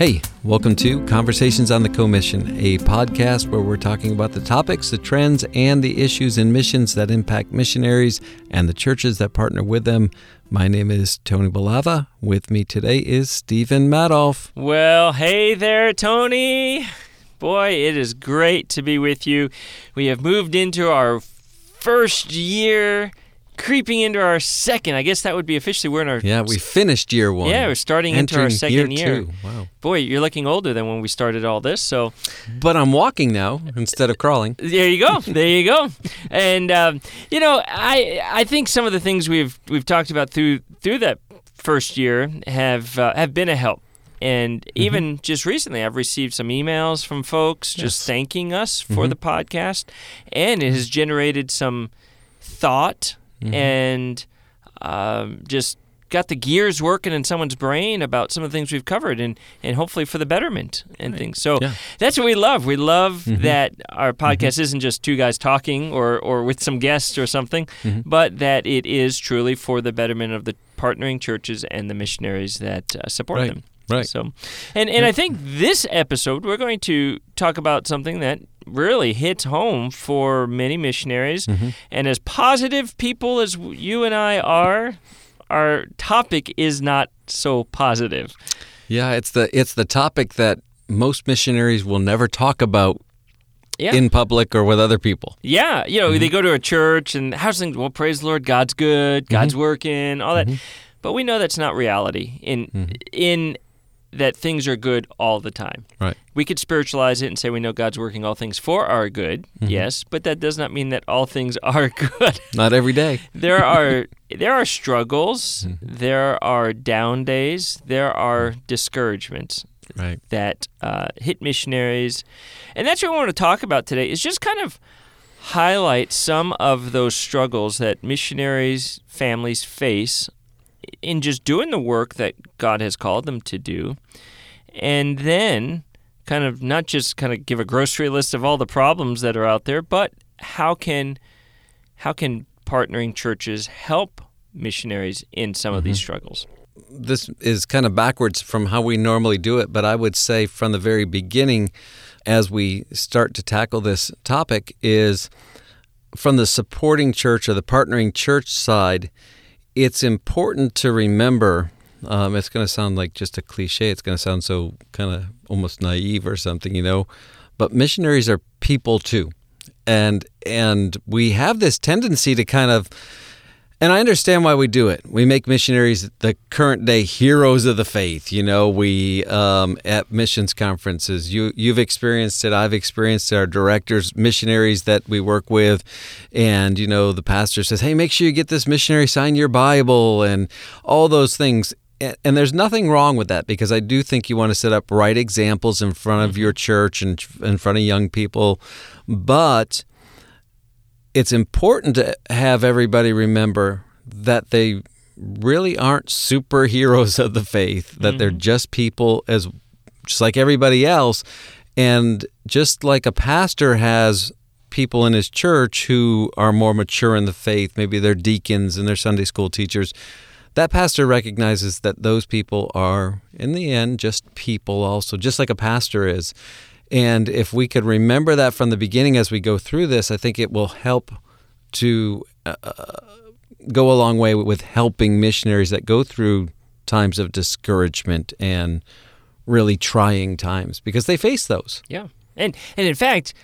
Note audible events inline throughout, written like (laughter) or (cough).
Hey, welcome to Conversations on the Commission, a podcast where we're talking about the topics, the trends, and the issues and missions that impact missionaries and the churches that partner with them. My name is Tony Balava. With me today is Stephen Madoff. Well, hey there, Tony. Boy, it is great to be with you. We have moved into our first year creeping into our second. I guess that would be officially we're in our Yeah, we finished year one. yeah we're starting into our second year year. Wow. Boy, you're looking older than when we started all this. So But I'm walking now instead of crawling. there you go, there you go. And um, you know, I I think some of the things we've we've talked about through through that first year have uh, have been a help. And Mm-hmm. even just recently, I've received some emails from folks just Yes. thanking us for Mhm. the podcast, and it has generated some thought Mhm. and um, just got the gears working in someone's brain about some of the things we've covered and, and hopefully for the betterment and things. So Yeah. that's what we love. We love Mhm. that our podcast isn't just two guys talking or, or with some guests or something, Mhm. but that it is truly for the betterment of the partnering churches and the missionaries that uh, support Right. them. Right. So, and and I think this episode we're going to talk about something that really hits home for many missionaries, Mhm. and as positive people as you and I are, our topic is not so positive. Yeah, it's the it's the topic that most missionaries will never talk about Yeah. in public or with other people. Yeah, you know, mm-hmm. they go to a church and how's things? Well, praise the Lord, God's good, God's mm-hmm. working, all that. Mm-hmm. But we know that's not reality. In in that things are good all the time. Right. We could spiritualize it and say we know God's working all things for our good. Mm-hmm. Yes, but that does not mean that all things are (laughs) good. Not every day. there are there are struggles, mm-hmm. there are down days, there are mm-hmm. discouragements Right. that uh, hit missionaries. And that's what I want to talk about today is just kind of highlight some of those struggles that missionaries, families face in just doing the work that God has called them to do. And then kind of not just kind of give a grocery list of all the problems that are out there, but how can how can partnering churches help missionaries in some of these mm-hmm. struggles? This is kind of backwards from how we normally do it, but I would say from the very beginning, as we start to tackle this topic, is from the supporting church or the partnering church side, it's important to remember. Um, it's going to sound like just a cliche. It's going to sound so kind of almost naive or something, you know. But missionaries are people too, and and we have this tendency to kind of and I understand why we do it. We make missionaries the current day heroes of the faith. You know, we um, at missions conferences. You you've experienced it. I've experienced it. Our directors, missionaries that we work with, and you know, the pastor says, "Hey, make sure you get this missionary sign your Bible and all those things." And, and there's nothing wrong with that because I do think you want to set up right examples in front of your church and in front of young people, but it's important to have everybody remember that they really aren't superheroes of the faith that they're mm-hmm. just people as just like everybody else. And just like a pastor has people in his church who are more mature in the faith maybe they're deacons and they're sunday school teachers that pastor recognizes that those people are in the end just people also just like a pastor is and if we could remember that from the beginning as we go through this, I think it will help to uh, go a long way with helping missionaries that go through times of discouragement and really trying times because they face those. Yeah. And and in fact,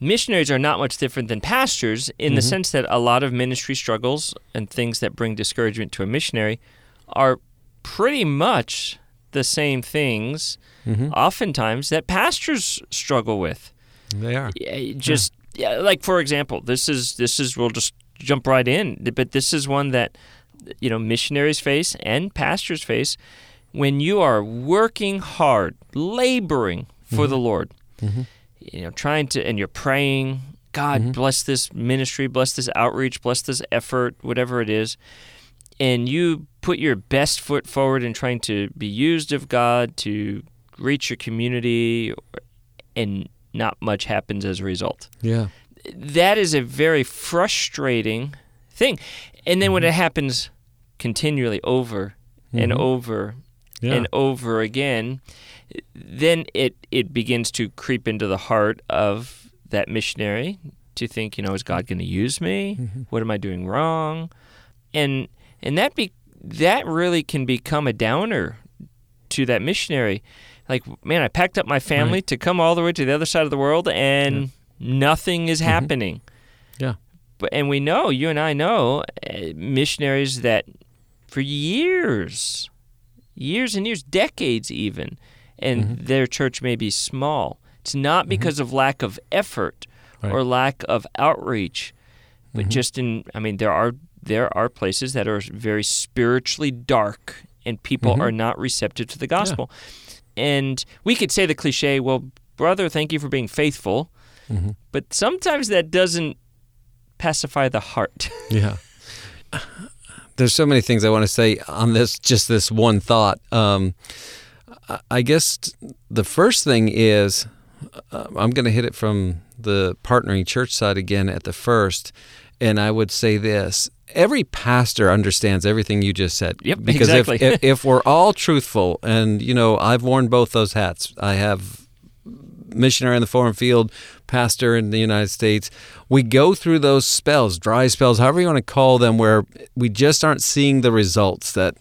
missionaries are not much different than pastors in the sense that a lot of ministry struggles and things that bring discouragement to a missionary are pretty much the same things mm-hmm. oftentimes that pastors struggle with. They are. Yeah, just yeah, like for example, this is this is we'll just jump right in, but this is one that you know missionaries face and pastors face when you are working hard, laboring for mm-hmm. the Lord. Mm-hmm. You know, trying to and you're praying, God bless this ministry, bless this outreach, bless this effort, whatever it is. And you put your best foot forward in trying to be used of God to reach your community and not much happens as a result. Yeah. That is a very frustrating thing. And then when it happens continually over and over Yeah. and over again, then it it begins to creep into the heart of that missionary to think, you know, is God going to use me? Mm-hmm. What am I doing wrong? And and that be that really can become a downer to that missionary. Like, man, I packed up my family Right. to come all the way to the other side of the world, and nothing is happening. Mm-hmm. Yeah. But and we know, you and I know, uh, missionaries that for years, years and years, decades even, and Mm-hmm. their church may be small. It's not because of lack of effort Right. or lack of outreach, but Mm-hmm. just in. I mean, there are there are places that are very spiritually dark, and people Mhm. are not receptive to the gospel. And we could say the cliche, "Well, brother, thank you for being faithful," Mhm. but sometimes that doesn't pacify the heart. (laughs) Yeah. There's so many things I want to say on this, just this one thought. Um, I- I guess the first thing is uh, I'm going to hit it from the partnering church side again at the first. And I would say this every pastor understands everything you just said. Yep, because exactly. if, if, if we're (laughs) all truthful, and, you know, I've worn both those hats, I have missionary in the foreign field, pastor in the United States. We go through those spells, dry spells, however you want to call them, where we just aren't seeing the results that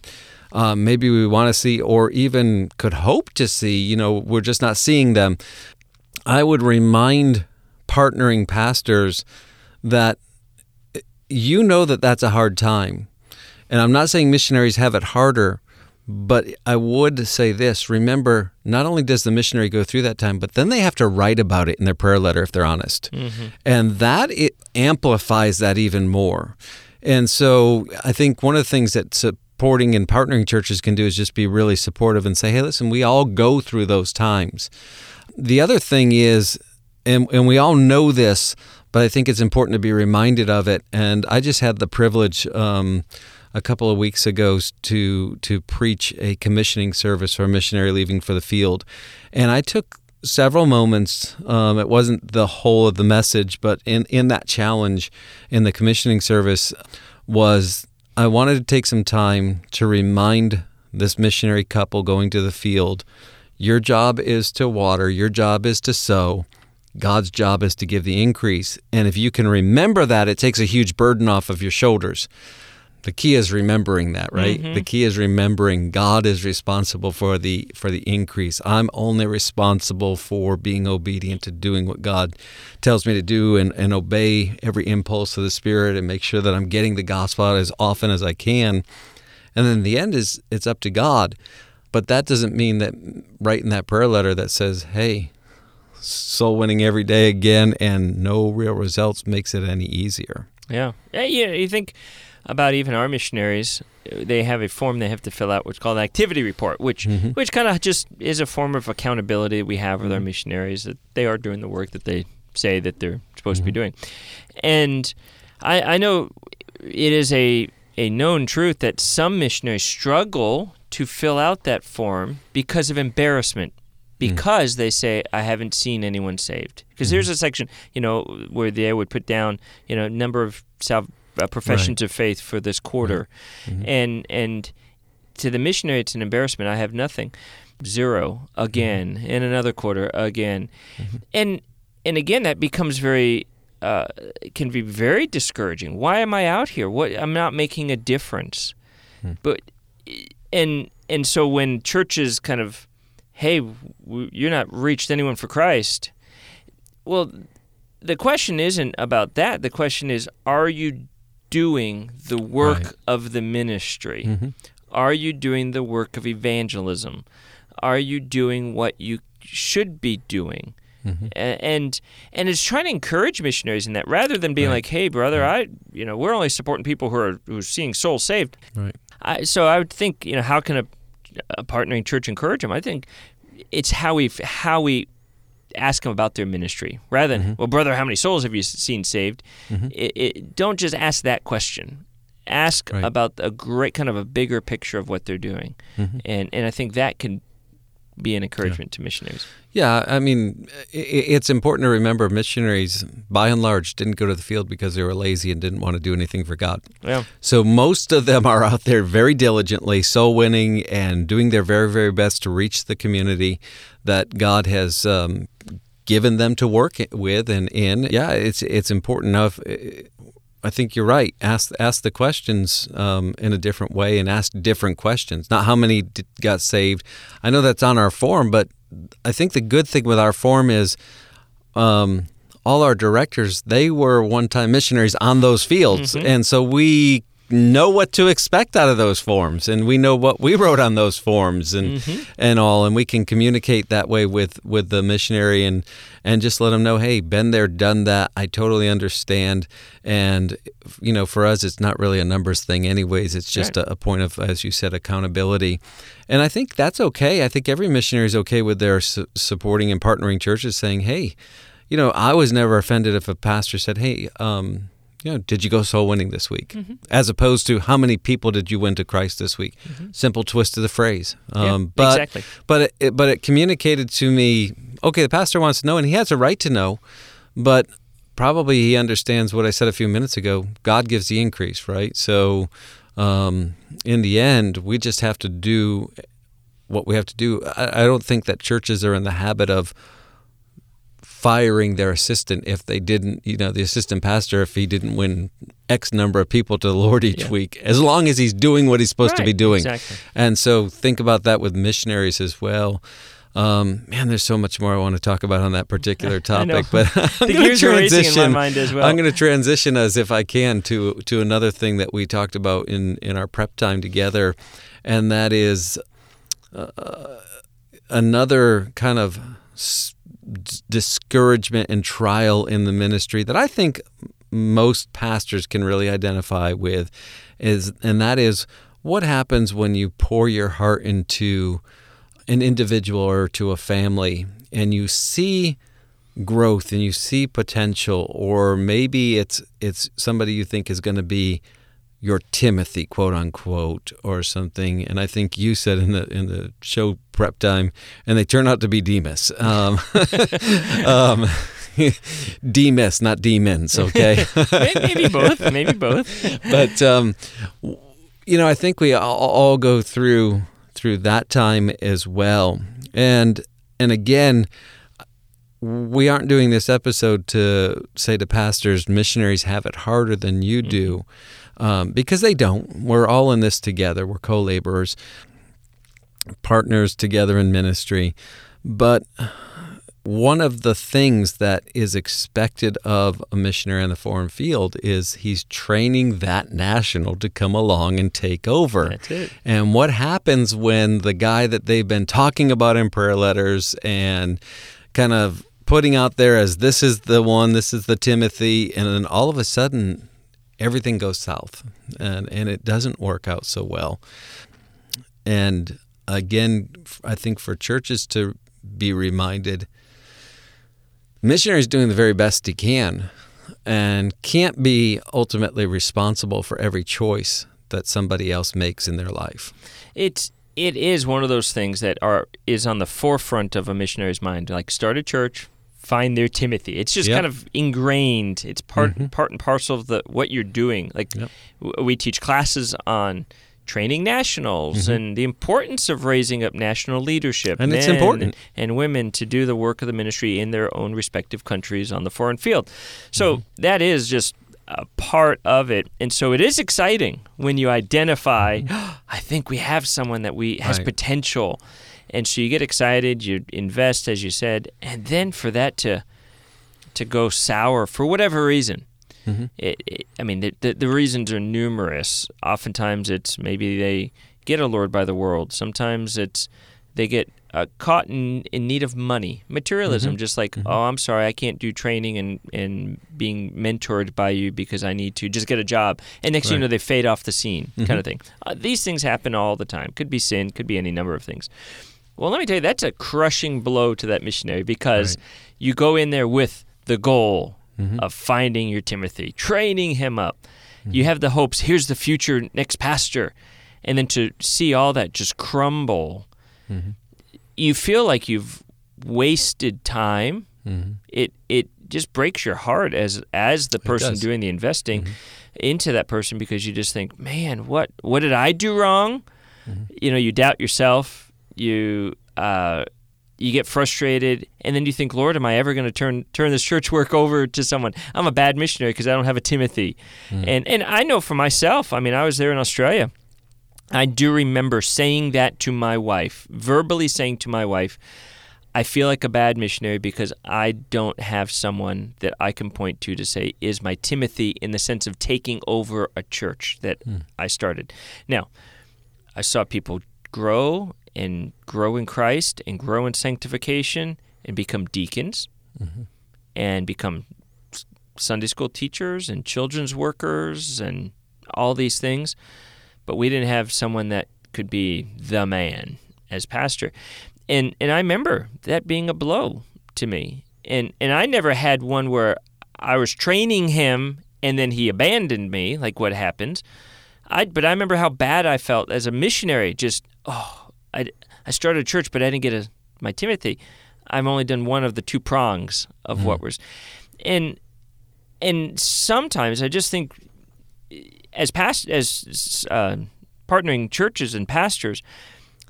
um, maybe we want to see or even could hope to see. You know, we're just not seeing them. I would remind partnering pastors that you know that that's a hard time. And I'm not saying missionaries have it harder, but I would say this remember, not only does the missionary go through that time, but then they have to write about it in their prayer letter if they're honest. Mm-hmm. And that it amplifies that even more. And so I think one of the things that supporting and partnering churches can do is just be really supportive and say, hey, listen, we all go through those times. The other thing is, and, and we all know this, but I think it's important to be reminded of it. And I just had the privilege um, a couple of weeks ago to to preach a commissioning service for a missionary leaving for the field, and I took several moments. Um, it wasn't the whole of the message, but in in that challenge in the commissioning service was I wanted to take some time to remind this missionary couple going to the field. Your job is to water, your job is to sow. God's job is to give the increase. And if you can remember that, it takes a huge burden off of your shoulders. The key is remembering that, right? Mm-hmm. The key is remembering God is responsible for the for the increase. I'm only responsible for being obedient to doing what God tells me to do and, and obey every impulse of the Spirit and make sure that I'm getting the gospel out as often as I can. And then the end is it's up to God. But that doesn't mean that writing that prayer letter that says, Hey, soul winning every day again and no real results makes it any easier. Yeah. Yeah, you, you think about even our missionaries, they have a form they have to fill out which is called an activity report, which Mhm. which kind of just is a form of accountability we have with our missionaries that they are doing the work that they say that they're supposed to be doing. And I, I know it is a a known truth that some missionaries struggle to fill out that form because of embarrassment Mm. because they say I haven't seen anyone saved. Because there's mm-hmm. a section, you know, where they would put down, you know, number of salv- uh, professions of faith for this quarter, mm-hmm. and and to the missionary it's an embarrassment. I have nothing, zero again mm-hmm. in another quarter again, and and again that becomes very. Uh, can be very discouraging. Why am I out here? What I'm not making a difference. Hmm. But and and so when churches kind of hey, you're not reached anyone for Christ. Well, the question isn't about that. The question is, are you doing the work Right. of the ministry? Mhm. Are you doing the work of evangelism? Are you doing what you should be doing? Mhm. And and it's trying to encourage missionaries in that rather than being Right. like, "Hey, brother, I you know we're only supporting people who are who are seeing souls saved." Right. I, so I would think, you know, how can a, a partnering church encourage them? I think it's how we how we ask them about their ministry rather than, well, brother, how many souls have you seen saved? It, it, don't just ask that question. Ask Right. about a great kind of a bigger picture of what they're doing, Mhm. and and I think that can be an encouragement to missionaries. Yeah, I mean, it's important to remember missionaries, by and large, didn't go to the field because they were lazy and didn't want to do anything for God. Yeah. So most of them are out there very diligently, soul winning, and doing their very, very best to reach the community that God has um, given them to work with and in. Yeah, it's it's important enough. I think you're right. Ask ask the questions um, in a different way and ask different questions. Not how many got saved. I know that's on our form, but I think the good thing with our form is um, all our directors they were one-time missionaries on those fields, mm-hmm. and so we know what to expect out of those forms and we know what we (laughs) wrote on those forms and mm-hmm. and all and we can communicate that way with with the missionary and and just let them know hey been there done that. I totally understand. And you know for us it's not really a numbers thing anyways. It's just right. a, a, point of as you said accountability. And i think that's okay. I think every missionary is okay with their su- supporting and partnering churches saying hey you know i was never offended if a pastor said hey um you know, did you go soul winning this week? Mm-hmm. As opposed to how many people did you win to Christ this week? Mm-hmm. Simple twist of the phrase. Um, yeah, but, exactly. But it, but it communicated to me. Okay, the pastor wants to know, and he has a right to know. But probably he understands what I said a few minutes ago. God gives the increase, right? So um, in the end, we just have to do what we have to do. I, I don't think that churches are in the habit of firing their assistant if they didn't, you know, the assistant pastor if he didn't win X number of people to the Lord each yeah. week, as long as he's doing what he's supposed right, to be doing. Exactly. And so think about that with missionaries as well. Um, man, there's so much more I want to talk about on that particular (laughs) topic, but (laughs) I'm going to transition. Well. I'm going to transition as if I can to to another thing that we talked about in in our prep time together, and that is uh, another kind of discouragement and trial in the ministry that I think most pastors can really identify with is and that is what happens when you pour your heart into an individual or to a family and you see growth and you see potential or maybe it's it's somebody you think is going to be your Timothy, quote unquote, or something. And I think you said in the in the show prep time, and they turn out to be Demas. Um, (laughs) um, (laughs) Demas, not demons. Okay, (laughs) maybe both. Maybe both. but um, you know, I think we all, all go through through that time as well. And and again, we aren't doing this episode to say to pastors, missionaries have it harder than you do. Mm-hmm um, because they don't. We're all in this together. We're co laborers, partners together in ministry. But one of the things that is expected of a missionary in the foreign field is he's training that national to come along and take over. That's it. And what happens when the guy that they've been talking about in prayer letters and kind of putting out there as this is the one, this is the Timothy, and then all of a sudden everything goes south and, and it doesn't work out so well. And again, I think for churches to be reminded missionaries doing the very best he can and can't be ultimately responsible for every choice that somebody else makes in their life. It's it is one of those things that are is on the forefront of a missionary's mind. Like start a church, find their Timothy. It's just yep. kind of ingrained. It's part mm-hmm. part and parcel of the what you're doing. Like yep. w- we teach classes on training nationals mm-hmm. and the importance of raising up national leadership and it's important and women to do the work of the ministry in their own respective countries on the foreign field. So mm-hmm. that is just a part of it. And so it is exciting when you identify, oh, (gasps) I think we have someone that we has right. potential and so you get excited, you invest, as you said, and then for that to to go sour for whatever reason. Mm-hmm. It, it, I mean, the, the, the reasons are numerous. Oftentimes, it's maybe they get allured by the world. Sometimes it's they get uh, caught in, in need of money, materialism. Mm-hmm. Just like, mm-hmm. oh, I'm sorry, I can't do training and, and being mentored by you because I need to just get a job. And next right. you know, they fade off the scene, kind of mm-hmm. thing. Uh, these things happen all the time. Could be sin, could be any number of things. Well, let me tell you, that's a crushing blow to that missionary because right. you go in there with the goal mm-hmm. of finding your Timothy, training him up. Mm-hmm. You have the hopes, here's the future next pastor. And then to see all that just crumble, mm-hmm. you feel like you've wasted time. Mm-hmm. It it just breaks your heart as as the person doing the investing Mm-hmm. into that person because you just think, man, what what did I do wrong? Mm-hmm. You know, you doubt yourself. You uh, you get frustrated, and then you think, Lord, am I ever going to turn turn this church work over to someone? I'm a bad missionary because I don't have a Timothy, Mm. and and I know for myself. I mean, I was there in Australia. I do remember saying that to my wife, verbally saying to my wife, I feel like a bad missionary because I don't have someone that I can point to to say is my Timothy in the sense of taking over a church that I started. Now, I saw people grow and grow in Christ and grow in sanctification and become deacons mm-hmm. and become Sunday school teachers and children's workers and all these things. But we didn't have someone that could be the man as pastor. And and I remember that being a blow to me. And and I never had one where I was training him and then he abandoned me, like what happens. I but I remember how bad I felt as a missionary. Just oh, I, I started a church, but I didn't get a my Timothy. I've only done one of the two prongs of what was, and and sometimes I just think as past as uh, partnering churches and pastors,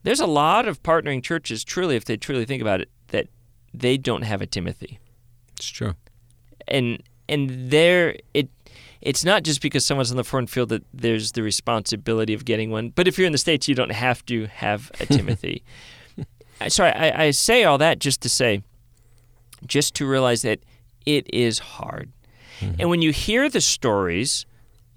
there's a lot of partnering churches. Truly, if they truly think about it, that they don't have a Timothy It's true. and and there it it's not just because someone's on the foreign field that there's the responsibility of getting one but if you're in the states you don't have to have a (laughs) timothy. Sorry I, I say all that just to say just to realize that it is hard. Mm-hmm. And when you hear the stories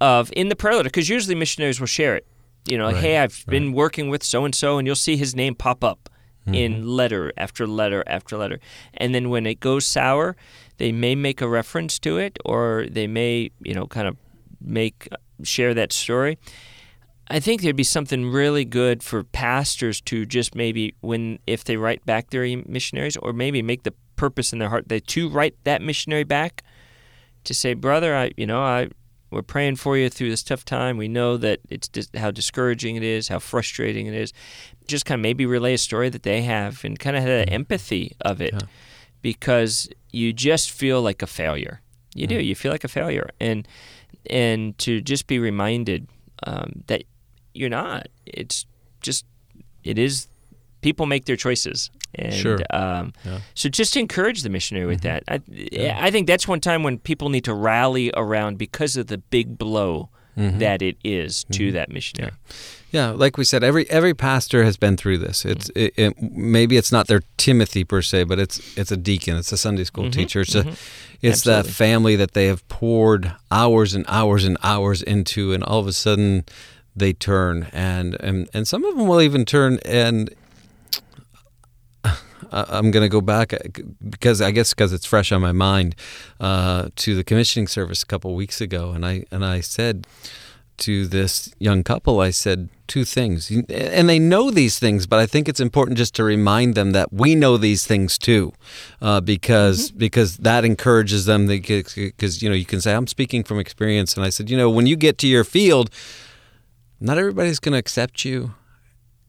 of in the prayer letter because usually missionaries will share it you know Right, hey i've been working with so and so and you'll see his name pop up in mm-hmm. letter after letter after letter. And then when it goes sour they may make a reference to it or they may you know kind of make share that story i think there'd be something really good for pastors to just maybe when if they write back their missionaries or maybe make the purpose in their heart that to write that missionary back to say brother i you know i we're praying for you through this tough time. We know that it's dis- how discouraging it is, how frustrating it is. Just kind of maybe relay a story that they have and kind of have empathy of it Yeah. Because you just feel like a failure. You do. You feel like a failure, and and to just be reminded um, that you're not. It's just it is. People make their choices, and Sure. um, Yeah. so just to encourage the missionary with that. I, I think that's one time when people need to rally around because of the big blow Mm-hmm. that it is to mm-hmm. that missionary. Yeah, like we said, every every pastor has been through this. It's mm-hmm. it, it, maybe it's not their Timothy per se, but it's it's a deacon, it's a Sunday school teacher, it's a it's that family that they have poured hours and hours and hours into, and all of a sudden they turn, and and and some of them will even turn and. I'm going to go back uh, because I guess because it's fresh on my mind uh, to the commissioning service a couple weeks ago, and I and I said to this young couple, I said two things, and they know these things, but I think it's important just to remind them that we know these things too, uh, because because that encourages them. Because you know you can say I'm speaking from experience, and I said you know when you get to your field, not everybody's going to accept you,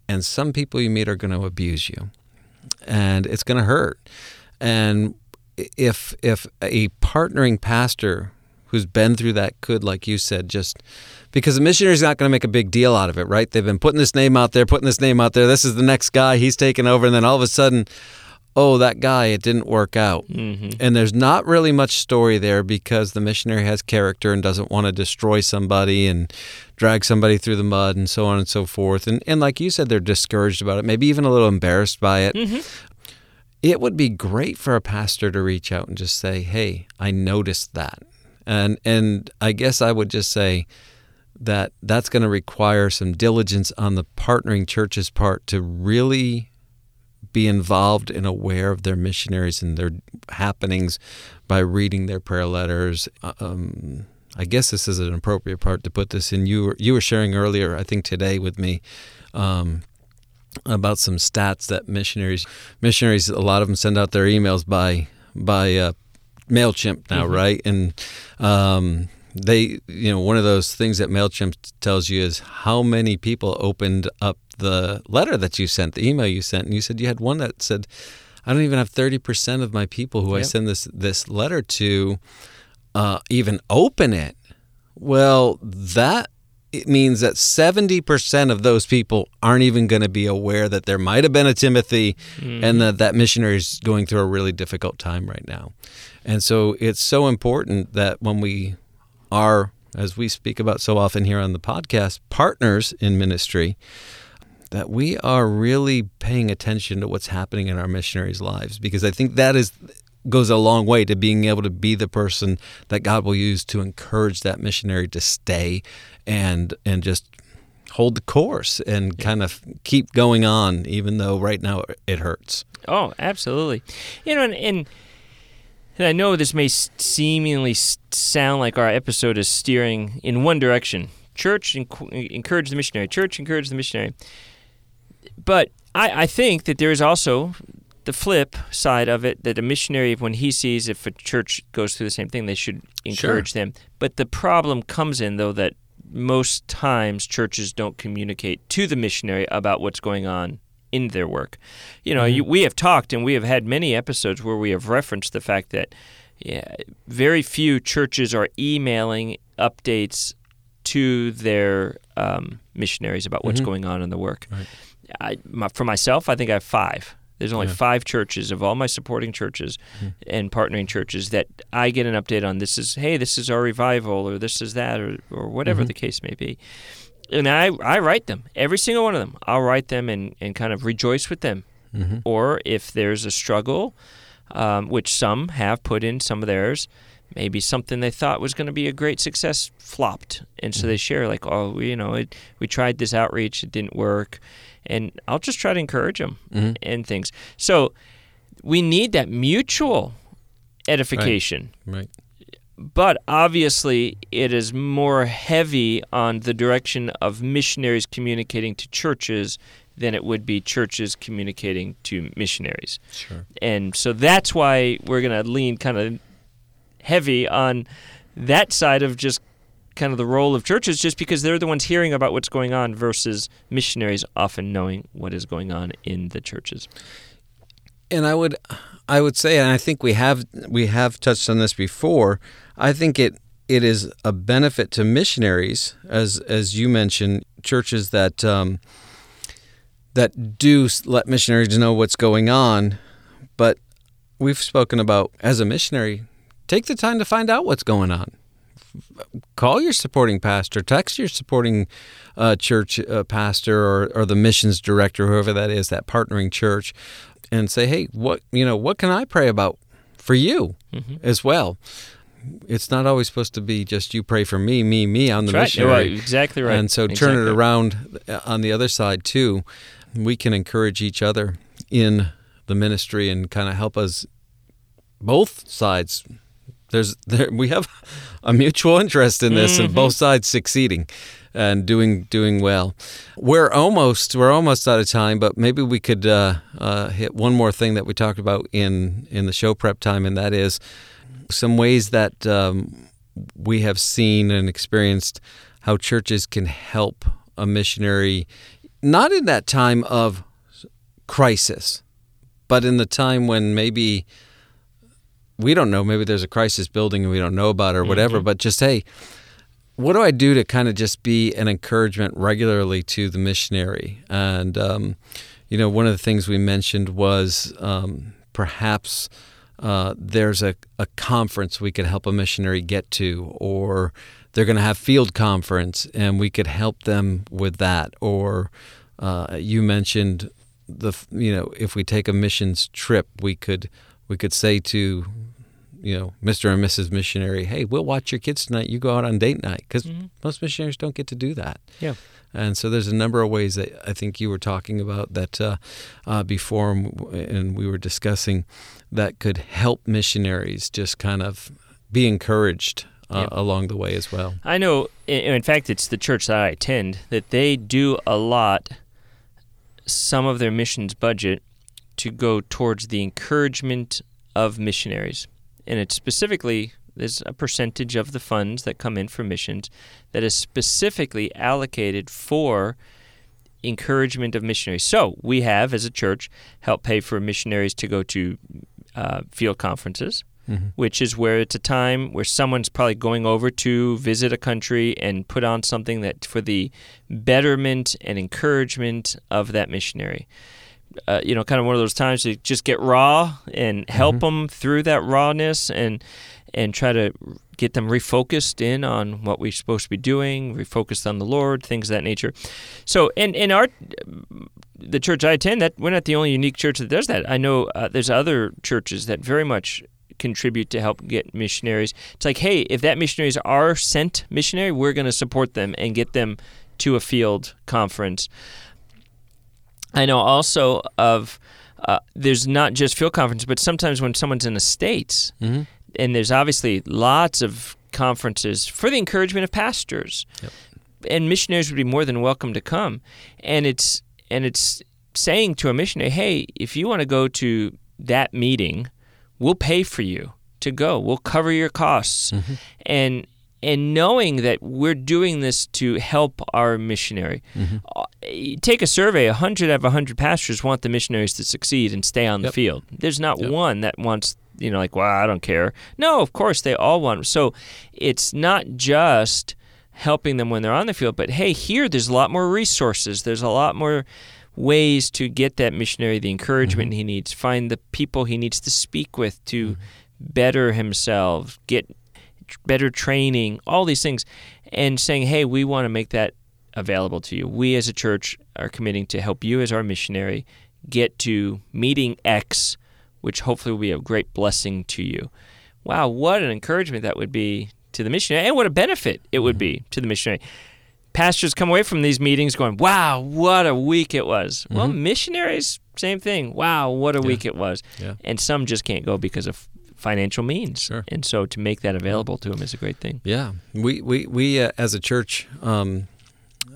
and some people you meet are going to abuse you and it's going to hurt. And if if a partnering pastor who's been through that could, like you said, just because the missionary's not going to make a big deal out of it, right? They've been putting this name out there, putting this name out there. This is the next guy. He's taking over, and then all of a sudden, oh, that guy, it didn't work out. Mm-hmm. And there's not really much story there because the missionary has character and doesn't want to destroy somebody and drag somebody through the mud and so on and so forth. And and like you said, they're discouraged about it, maybe even a little embarrassed by it. Mm-hmm. It would be great for a pastor to reach out and just say, "Hey, I noticed that," and and I guess I would just say that that's going to require some diligence on the partnering church's part to really be involved and aware of their missionaries and their happenings by reading their prayer letters. Um, I guess this is an appropriate part to put this in. You were, you were sharing earlier, I think today with me, um, about some stats that missionaries missionaries a lot of them send out their emails by by uh, Mailchimp now, right? And um, they you know one of those things that Mailchimp tells you is how many people opened up the letter that you sent, the email you sent, and you said you had one that said, "I don't even have thirty percent of my people who I send this this letter to uh, even open it." Well, that it means that 70% of those people aren't even going to be aware that there might have been a Timothy and that that missionary is going through a really difficult time right now. And so it's so important that when we are, as we speak about so often here on the podcast, partners in ministry, that we are really paying attention to what's happening in our missionaries' lives because I think that is goes a long way to being able to be the person that God will use to encourage that missionary to stay and and just hold the course and kind of keep going on even though right now it hurts. Oh, absolutely. You know, and, and, and I know this may seemingly sound like our episode is steering in one direction. Church enc- encourage the missionary. Church encourage the missionary. But I, I think that there is also the flip side of it that a missionary, when he sees if a church goes through the same thing, they should encourage them. But the problem comes in, though, that most times churches don't communicate to the missionary about what's going on in their work. You know, you, we have talked and we have had many episodes where we have referenced the fact that yeah, very few churches are emailing updates to their um, missionaries about what's going on in the work. Right. I, my, for myself, I think I have five. There's only Yeah. five churches of all my supporting churches and partnering churches that I get an update on. This is hey, this is our revival, or this is that, or or whatever the case may be. And I I write them every single one of them. I'll write them and and kind of rejoice with them. Mm-hmm. Or if there's a struggle, um, which some have put in some of theirs, maybe something they thought was going to be a great success flopped, and so they share like, oh, we, you know, it, we tried this outreach, it didn't work, and I'll just try to encourage them Mhm. and things. So we need that mutual edification. Right. But obviously, it is more heavy on the direction of missionaries communicating to churches than it would be churches communicating to missionaries. Sure. And so that's why we're going to lean kind of heavy on that side of just kind of the role of churches, just because they're the ones hearing about what's going on versus missionaries often knowing what is going on in the churches. And I would I would say and I think we have we have touched on this before. I think it it is a benefit to missionaries as as you mentioned churches that um, that do let missionaries know what's going on, but we've spoken about as a missionary take the time to find out what's going on. Call your supporting pastor, text your supporting uh, church uh, pastor or, or the missions director, whoever that is, that partnering church, and say, "Hey, what you know? What can I pray about for you as well?" It's not always supposed to be just you pray for me, me, me on the That's right. You're missionary. right. Exactly right. And so turn it around uh, on the other side too. We can encourage each other in the ministry and kind of help us both sides. There's there we have a mutual interest in this and both sides succeeding and doing doing well. We're almost we're almost out of time, but maybe we could uh, uh, hit one more thing that we talked about in in the show prep time, and that is some ways that um, we have seen and experienced how churches can help a missionary, not in that time of crisis, but in the time when maybe we don't know, maybe there's a crisis building and we don't know about it or whatever, but just hey, what do I do to kind of just be an encouragement regularly to the missionary? And, um, you know, one of the things we mentioned was um, perhaps uh, there's a, a conference we could help a missionary get to, or they're going to have field conference and we could help them with that. Or uh, you mentioned the, you know, if we take a missions trip, we could we could say to you know, Mr. and Mrs. Missionary, hey, we'll watch your kids tonight. You go out on date night because most missionaries don't get to do that. Yeah. And so there's a number of ways that I think you were talking about that uh, uh, before, and we were discussing that could help missionaries just kind of be encouraged uh, Yep. along the way as well. I know, in fact, it's the church that I attend that they do a lot, some of their missions budget to go towards the encouragement of missionaries. And it's specifically, there's a percentage of the funds that come in for missions that is specifically allocated for encouragement of missionaries. So we have, as a church, helped pay for missionaries to go to uh, field conferences. Mm-hmm. Which is where it's a time where someone's probably going over to visit a country and put on something that for the betterment and encouragement of that missionary. Uh, you know, kind of one of those times to just get raw and help mm-hmm. them through that rawness and and try to get them refocused in on what we're supposed to be doing, refocused on the Lord, things of that nature. So, and in our the church I attend, that we're not the only unique church that does that. I know uh, there's other churches that very much contribute to help get missionaries. It's like, hey, if that missionaries are sent missionary, we're going to support them and get them to a field conference. I know also of uh, there's not just field conference, but sometimes when someone's in the states, mm-hmm. and there's obviously lots of conferences for the encouragement of pastors, yep. and missionaries would be more than welcome to come. And it's and it's saying to a missionary, hey, if you want to go to that meeting, we'll pay for you to go. We'll cover your costs. Mm-hmm. And and knowing that we're doing this to help our missionary. Mm-hmm. Uh, take a survey, 100 out of 100 pastors want the missionaries to succeed and stay on yep. the field. There's not yep. one that wants, you know, like, well, I don't care. No, of course, they all want. So it's not just helping them when they're on the field, but hey, here there's a lot more resources. There's a lot more ways to get that missionary the encouragement mm-hmm. he needs, find the people he needs to speak with to mm-hmm. better himself, get better training, all these things, and saying, hey, we want to make that available to you. We as a church are committing to help you as our missionary get to meeting X, which hopefully will be a great blessing to you. Wow, what an encouragement that would be to the missionary, and what a benefit it would be mm-hmm. to the missionary. Pastors come away from these meetings going, wow, what a week it was. Mm-hmm. Well, missionaries, same thing. Wow, what a yeah. week it was. Yeah. And some just can't go because of financial means. Sure. And so to make that available to them is a great thing. Yeah. We, we, we uh, as a church, um,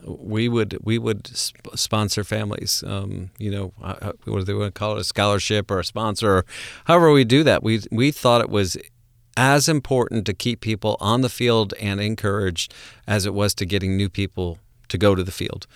we would we would sp- sponsor families. Um, you know, uh, what do they want to call it? A scholarship or a sponsor, or however we do that. We we thought it was as important to keep people on the field and encouraged as it was to getting new people to go to the field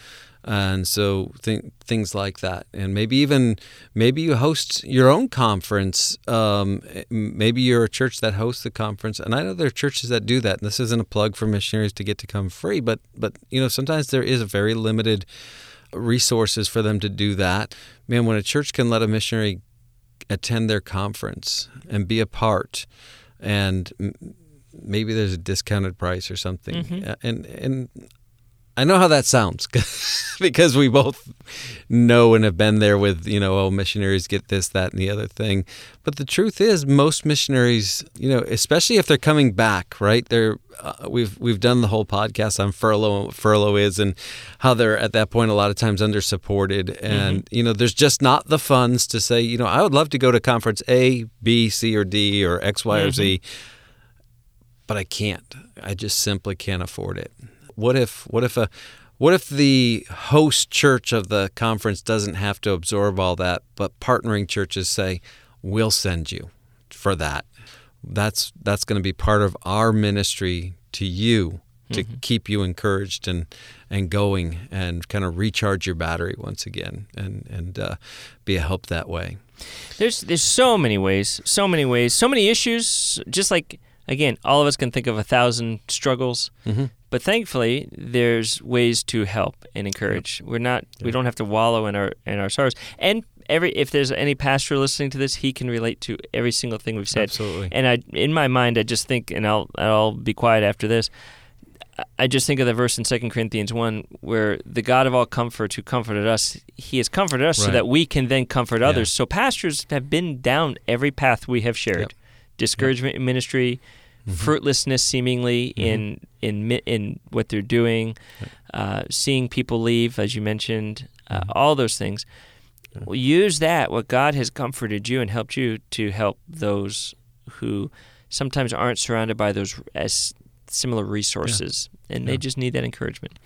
and so th- things like that. And maybe even maybe you host your own conference um, maybe you're a church that hosts the conference. And i know there are churches that do that. And this isn't a plug for missionaries to get to come free but but you know sometimes there is a very limited resources for them to do that. Man when a church can let a missionary attend their conference and be a part and maybe there's a discounted price or something. Mm-hmm. and and I know how that sounds (laughs) because we both know and have been there with, you know, oh, missionaries get this, that, and the other thing. But the truth is, most missionaries, you know, especially if they're coming back, right? They're uh, we've we've done the whole podcast on furlough, and what furlough is, and how they're at that point a lot of times under supported, and mm-hmm. you know, there's just not the funds to say, you know, I would love to go to conference A, B, C, or D, or X, Y, mm-hmm. or Z, but I can't. I just simply can't afford it. What if what if a what if the host church of the conference doesn't have to absorb all that, but partnering churches say, "We'll send you for that." That's that's going to be part of our ministry to you to mm-hmm. keep you encouraged and and going and kind of recharge your battery once again and and uh, be a help that way. There's there's so many ways, so many ways, so many issues. Just like again, all of us can think of a thousand struggles. Mm-hmm. But thankfully, there's ways to help and encourage. Yep. We're not. Yep. We don't have to wallow in our in our sorrows. And every if there's any pastor listening to this, he can relate to every single thing we've said. Absolutely. And I, in my mind, I just think, and I'll I'll be quiet after this. I just think of the verse in 2 Corinthians 1 where the God of all comfort who comforted us, he has comforted us right. so that we can then comfort others. So pastors have been down every path we have shared. Yep. Discouragement in ministry, mm-hmm. fruitlessness seemingly mm-hmm. in in in what they're doing, uh, seeing people leave, as you mentioned, uh, mm-hmm. all those things. Well, use that what God has comforted you and helped you to help those who sometimes aren't surrounded by those as similar resources, yeah. and yeah. they just need that encouragement.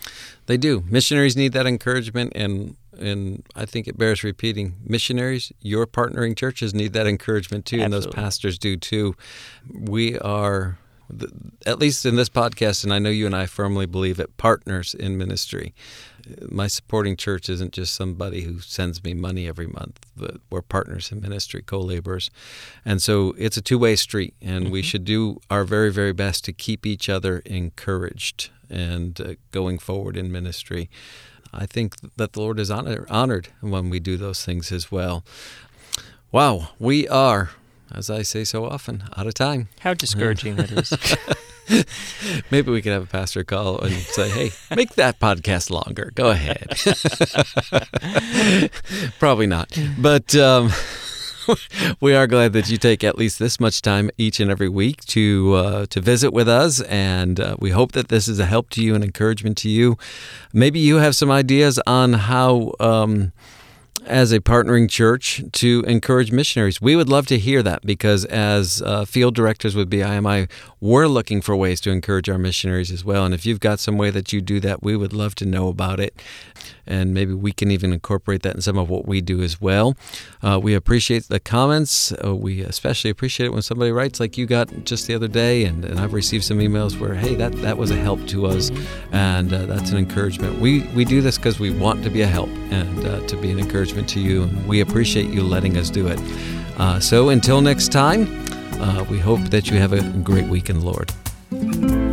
They do. Missionaries need that encouragement, and and I think it bears repeating. Missionaries, your partnering churches need that encouragement too, Absolutely. and those pastors do too. We are at least in this podcast, and I know you and I firmly believe it, partners in ministry. My supporting church isn't just somebody who sends me money every month, but we're partners in ministry, co laborers. And so it's a two way street, and mm-hmm. we should do our very, very best to keep each other encouraged and uh, going forward in ministry. I think that the Lord is honor, honored when we do those things as well. Wow, we are as I say so often, out of time. How discouraging that is. (laughs) Maybe we could have a pastor call and say, hey, make that podcast longer. Go ahead. (laughs) Probably not. But um, (laughs) we are glad that you take at least this much time each and every week to uh, to visit with us, and uh, we hope that this is a help to you and encouragement to you. Maybe you have some ideas on how. Um, as a partnering church to encourage missionaries. We would love to hear that because, as uh, field directors with BIMI, we're looking for ways to encourage our missionaries as well. And if you've got some way that you do that, we would love to know about it. And maybe we can even incorporate that in some of what we do as well. Uh, we appreciate the comments. Uh, we especially appreciate it when somebody writes, like you got just the other day. And, and I've received some emails where, hey, that, that was a help to us. And uh, that's an encouragement. We, we do this because we want to be a help and uh, to be an encouragement to you. We appreciate you letting us do it. Uh, so until next time, uh, we hope that you have a great week in the Lord.